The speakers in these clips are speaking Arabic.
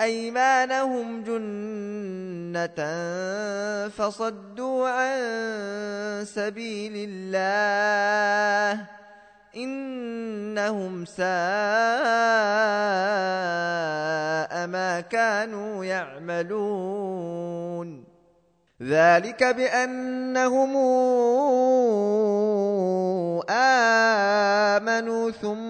أيمانهم جنة فصدوا عن سبيل الله إنهم ساء ما كانوا يعملون. ذلك بأنهم آمنوا ثم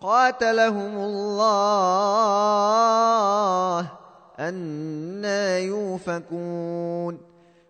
قاتلهم الله أنا يوفكون.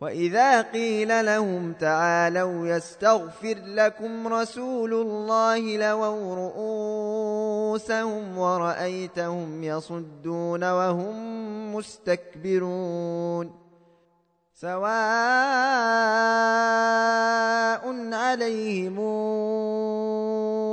وإذا قيل لهم تعالوا يستغفر لكم رسول الله لووا رؤوسهم ورأيتهم يصدون وهم مستكبرون. سواء عليهم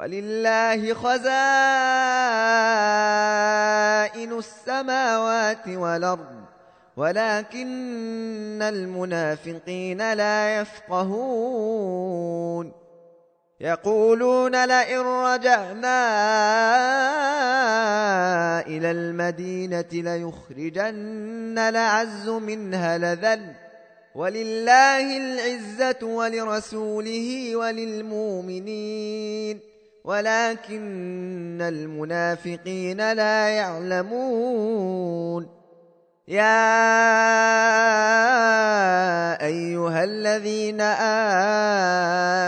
ولله خزائن السماوات والأرض ولكن المنافقين لا يفقهون. يقولون لئن رجعنا إلى المدينة ليخرجن لعز منها لذل. ولله العزة ولرسوله وللمؤمنين. ولكن المنافقين لا يعلمون. يا أيها الذين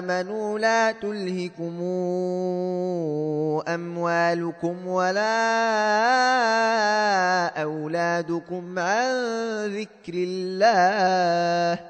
آمنوا لا تلهكم أموالكم ولا أولادكم عن ذكر الله.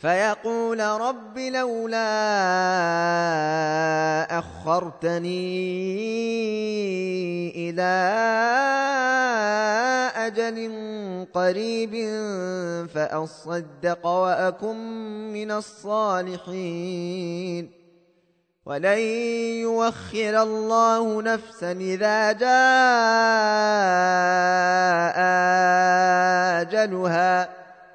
فيقول رب لولا أخرتني إلى أجل قريب فأصدق وأكن من الصالحين. ولن يوخر الله نفسا إذا جاء أجلها.